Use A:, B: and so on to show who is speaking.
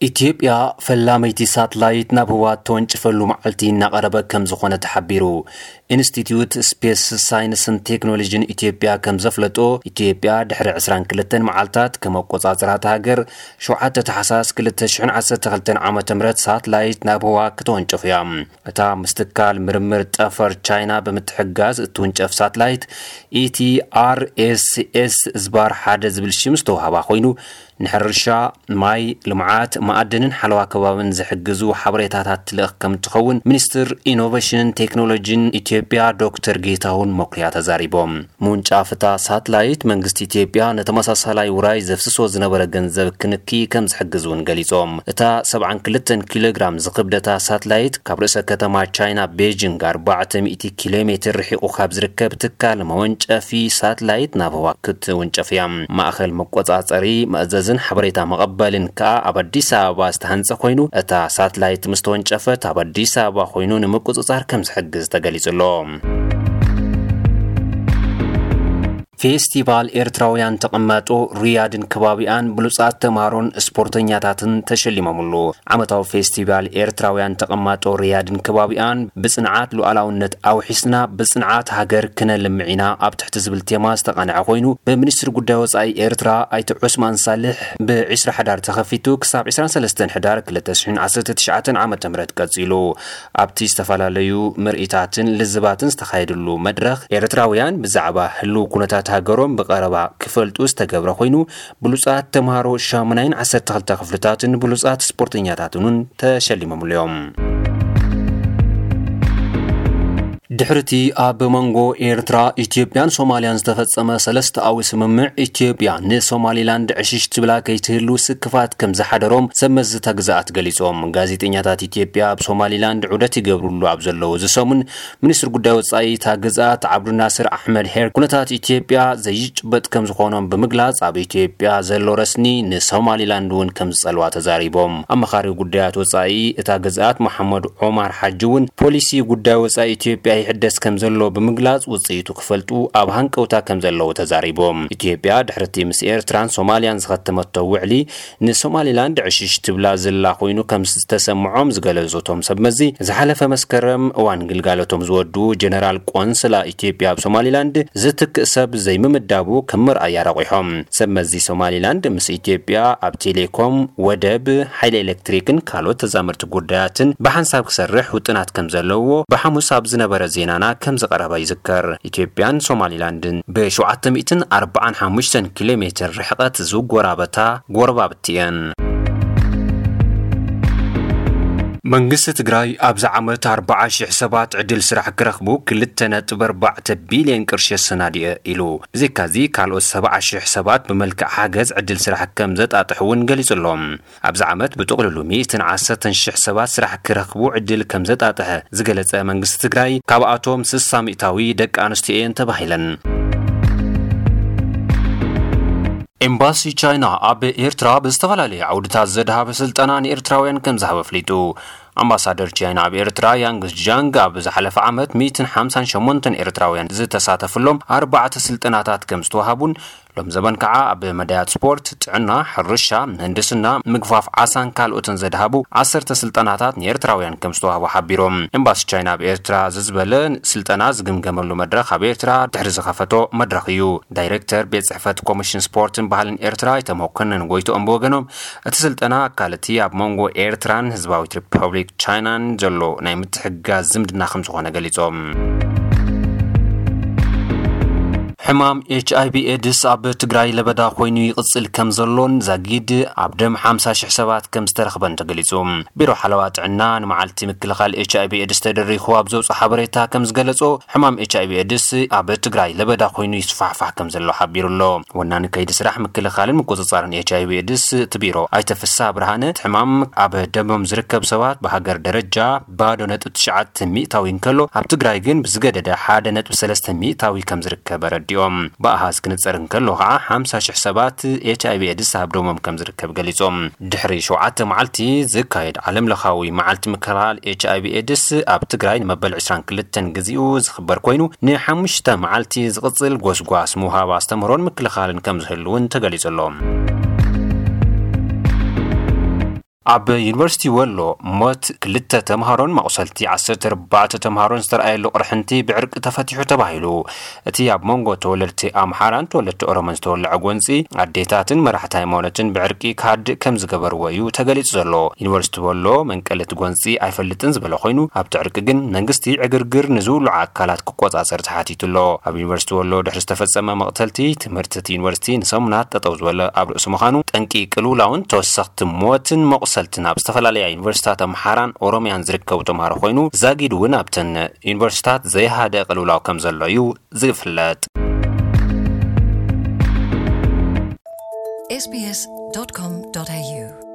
A: ኢትዮጵያ ፈላመይቲ ሳትላይት ናብ ህዋ ተወንጭፈሉ መዓልቲ እናቐረበ ከም ዝኾነ ተሓቢሩ። ኢንስቲትዩት ስፔስ ሳይንስን ቴክኖሎጂን ኢትዮጵያ ከም ዘፍለጦ ኢትዮጵያ ድሕሪ 22 መዓልትታት ከም ኣቆጻጽራት ሃገር 7 ተሓሳስ 2012 ዓ ም ሳትላይት ናብ ህዋ ክትወንጨፍ እያ። እታ ምስ ምርምር ጠፈር ቻይና ብምትሕጋዝ እትውንጨፍ ሳትላይት ETRSS ዝባር ሓደ ዝብል ሽም ዝተዋህባ ኮይኑ ንሕርሻ ማይ ልምዓት ማዕድንን ሓለዋ ከባብን ዝሕግዙ ሓበሬታታት ትልእኽ ከም እትኸውን ሚኒስትር ኢኖቬሽንን ቴክኖሎጂን ኢትዮጵያ ዶክተር ጌታሁን መኩርያ ተዛሪቦም። ምውንጫፍታ ሳትላይት መንግስቲ ኢትዮጵያ ነተመሳሳላይ ውራይ ዘፍስሶ ዝነበረ ገንዘብ ክንኪ ከም ዝሕግዝ እውን ገሊፆም እታ 72 ኪሎ ግራም ዝክብደታ ሳትላይት ካብ ርእሰ ከተማ ቻይና ቤጂንግ 400 ኪሎ ሜትር ርሒቑ ካብ ዝርከብ ትካል መወንጨፊ ሳትላይት ናብ ህዋ ክትውንጨፍ እያ። ማእኸል መቆፃፀሪ መእዘዝን ሓበሬታ መቐበልን ከዓ ኣብ ኣዲስ ኣበባ ዝተሃንፀ ኮይኑ እታ ሳትላይት ምስ ተወንጨፈት ኣብ ኣዲስ ኣበባ ኮይኑ ንምቁፅፃር ከም ዝሕግዝ ተገሊጹሎ ፌስቲቫል ኤርትራውያን ተቐማጦ ሪያድን ከባቢኣን ብሉፃት ተምሃሮን ስፖርተኛታትን ተሸሊሞምሉ ዓመታዊ ፌስቲቫል ኤርትራውያን ተቐማጦ ሪያድን ከባቢኣን ብፅንዓት ሉኣላውነት ኣውሒስና ብፅንዓት ሃገር ክነልምዕ ኢና ኣብ ትሕቲ ዝብል ቴማ ዝተቐንዐ ኮይኑ ብሚኒስትሪ ጉዳይ ወፃኢ ኤርትራ ኣይተ ዑስማን ሳልሕ ብ20 ሕዳር ተኸፊቱ ክሳብ 23 ሕዳር 2019 ዓ ም ቀፂሉ ኣብቲ ዝተፈላለዩ ምርኢታትን ልዝባትን ዝተኻየድሉ መድረኽ ኤርትራውያን ብዛዕባ ህልው ኩነታት ሃገሮም ብቐረባ ክፈልጡ ዝተገብረ ኮይኑ ብሉፃት ተምሃሮ 8 12 ክፍልታትን ብሉፃት ስፖርተኛታትን እውን ተሸሊሞምሉ እዮም ድሕርቲ ኣብ መንጎ ኤርትራ ኢትዮጵያን ሶማልያን ዝተፈጸመ ሰለስተኣዊ ስምምዕ ኢትዮጵያ ንሶማሊላንድ ዕሽሽ ትብላ ከይትህሉ ስክፋት ከም ዝሓደሮም ሰመዝታ ግዛኣት ገሊፆም ጋዜጠኛታት ኢትዮጵያ ኣብ ሶማሊላንድ ዑደት ይገብርሉ ኣብ ዘለዉ ዝሰሙን ሚኒስትሪ ጉዳይ ወፃኢ እታ ግዛኣት ዓብዱናስር ኣሕመድ ሄር ኩነታት ኢትዮጵያ ዘይጭበጥ ከም ዝኾኖም ብምግላጽ ኣብ ኢትዮጵያ ዘሎ ረስኒ ንሶማሊላንድ እውን ከም ዝጸልዋ ተዛሪቦም። ኣመኻሪ ጉዳያት ወፃኢ እታ ግዛኣት መሓመድ ዑማር ሓጂ እውን ፖሊሲ ጉዳይ ወፃኢ ኢትዮጵያ ይሕደስ ከም ዘሎ ብምግላጽ ውፅኢቱ ክፈልጡ ኣብ ሃንቀውታ ከም ዘለዉ ተዛሪቦም። ኢትዮጵያ ድሕርቲ ምስ ኤርትራን ሶማልያን ዝኸተመቶ ውዕሊ ንሶማሊላንድ ዕሽሽ ትብላ ዘላ ኮይኑ ከም ዝተሰምዖም ዝገለጹቶም ሰብ መዚ ዝሓለፈ መስከረም እዋን ግልጋሎቶም ዝወዱ ጀነራል ቆንስላ ኢትዮጵያ ኣብ ሶማሊላንድ ዝትክእ ሰብ ዘይምምዳቡ ከም ምርኣይ ኣረቂሖም ሰብ መዚ ሶማሊላንድ ምስ ኢትዮጵያ ኣብ ቴሌኮም ወደብ ሓይሊ ኤሌክትሪክን ካልኦት ተዛምርቲ ጉዳያትን ብሓንሳብ ክሰርሕ ውጥናት ከም ዘለዎ ብሓሙስ ኣብ ዝነበረ ዜናና ከም ዝቐረበ ይዝከር። ኢትዮጵያን ሶማሊላንድን ብ745 ኪሎ ሜትር ርሕቐት ዝጎራበታ ጎረባብቲ እየን መንግስቲ ትግራይ ኣብዚ ዓመት 40,000 ሰባት ዕድል ስራሕ ክረኽቡ 2.4 ቢልዮን ቅርሺ ኣሰናዲአ ኢሉ። ብዘይካዚ ካልኦት 70,000 ሰባት ብመልክዕ ሓገዝ ዕድል ስራሕ ከም ዘጣጥሕ እውን ገሊጹሎም። ኣብዚ ዓመት ብጥቕልሉ 110,000 ሰባት ስራሕ ክረኽቡ ዕድል ከም ዘጣጥሐ ዝገለጸ መንግስቲ ትግራይ ካብኣቶም 60 ሚእታዊ ደቂ ኣንስትዮ እየን ተባሂለን ኤምባሲ ቻይና ኣብ ኤርትራ ብዝተፈላለዩ ዓውድታት ዘድሃበ ስልጠና ንኤርትራውያን ከም ዝሃበ ኣፍሊጡ ኣምባሳደር ቻይና ኣብ ኤርትራ ያንግስ ጃንግ ኣብ ዝሓለፈ ዓመት 158 ኤርትራውያን ዝተሳተፍሎም ኣርባዕተ ስልጠናታት ከም ዝተዋሃቡን ሎም ዘበን ከዓ ኣብ መዳያት ስፖርት ጥዕና ሕርሻ ምህንድስና ምግፋፍ ዓሳን ካልኦትን ዘድሃቡ ዓሰርተ ስልጠናታት ንኤርትራውያን ከም ዝተዋህቡ ሓቢሮም። ኤምባሲ ቻይና ኣብ ኤርትራ ዝዝበለ ስልጠና ዝግምገመሉ መድረክ ኣብ ኤርትራ ድሕሪ ዝኸፈቶ መድረክ እዩ። ዳይረክተር ቤት ፅሕፈት ኮሚሽን ስፖርትን ባህልን ኤርትራ የተመኮነን ጎይቶኦም ብወገኖም እቲ ስልጠና ኣካል እቲ ኣብ መንጎ ኤርትራን ህዝባዊት ሪፐብሊክ ቻይናን ዘሎ ናይ ምትሕጋዝ ዝምድና ከም ዝኾነ ገሊፆም ሕማም ኤች ኣይቪ ኤድስ ኣብ ትግራይ ለበዳ ኮይኑ ይቕጽል ከም ዘሎን ዛጊድ ኣብ ደም 50,000 ሰባት ከም ዝተረኽበን ተገሊጹ ቢሮ ሓለዋ ጥዕና ንመዓልቲ ምክልኻል ኤች ኣይቪ ኤድስ ተደሪኹ ኣብ ዘውፅእ ሓበሬታ ከም ዝገለጾ ሕማም ኤች ኣይቪ ኤድስ ኣብ ትግራይ ለበዳ ኮይኑ ይስፋሕፋሕ ከም ዘሎ ሓቢሩ ኣሎ ወናኒ ከይዲ ስራሕ ምክልኻልን ምቁፅጻርን ኤች ኣይቪ ኤድስ እቲ ቢሮ ኣይተፍሳ ብርሃነ እቲ ሕማም ኣብ ደሞም ዝርከብ ሰባት ብሃገር ደረጃ ባዶ ነጥብ 9 ሚእታዊ እንከሎ ኣብ ትግራይ ግን ብዝገደደ ሓደ ነጥቢ 3 ሚእታዊ ከም ዝርከብ ረዲኦም ገሊኦም ብኣሃዝ ክንፀር እንከሎ ከዓ 50 ሽሕ ሰባት ኤች ኣይቪ ኤድስ ኣብ ደሞም ከም ዝርከብ ገሊፆም ድሕሪ ሸውዓተ መዓልቲ ዝካየድ ዓለምለኻዊ መዓልቲ ምክልኻል ኤች ኣይቪ ኤድስ ኣብ ትግራይ ንመበል 22 ግዚኡ ዝኽበር ኮይኑ ንሓሙሽተ መዓልቲ ዝቕፅል ጎስጓስ ምውሃብ ኣስተምህሮን ምክልኻልን ከም ዝህሉ እውን ተገሊጹ ኣሎ ኣብ ዩኒቨርሲቲ ወሎ ሞት ክልተ ተምሃሮን መቑሰልቲ 14 ተምሃሮን ዝተረኣየሉ ቁርሕንቲ ብዕርቂ ተፈቲሑ ተባሂሉ። እቲ ኣብ መንጎ ተወለድቲ ኣምሓራን ተወለድቲ ኦሮሞን ዝተወልዐ ጎንፂ ኣዴታትን መራሕቲ ሃይማኖትን ብዕርቂ ካድእ ከም ዝገበርዎ እዩ ተገሊጹ ዘሎ። ዩኒቨርሲቲ ወሎ መንቀልቲ ጎንፂ ኣይፈልጥን ዝበለ ኮይኑ ኣብቲ ዕርቂ ግን መንግስቲ ዕግርግር ንዝብልዑ ኣካላት ክቆፃፀር ተሓቲቱ ኣሎ። ኣብ ዩኒቨርሲቲ ወሎ ድሕሪ ዝተፈፀመ መቕተልቲ ትምህርቲ እቲ ዩኒቨርሲቲ ንሰሙናት ጠጠው ዝበለ ኣብ ርእሱ ምዃኑ ጠንቂ ቅልውላውን ተወሰኽቲ ሞትን መቑሰ ሰልትን ኣብ ዝተፈላለያ ዩኒቨርሲታት ኣምሓራን ኦሮምያን ዝርከቡ ተምሃሮ ኮይኑ ዛጊድ እውን ኣብተን ዩኒቨርሲታት ዘይሃደ ቅልውላው ከም ዘሎ እዩ ዝፍለጥ
B: sbs.com.au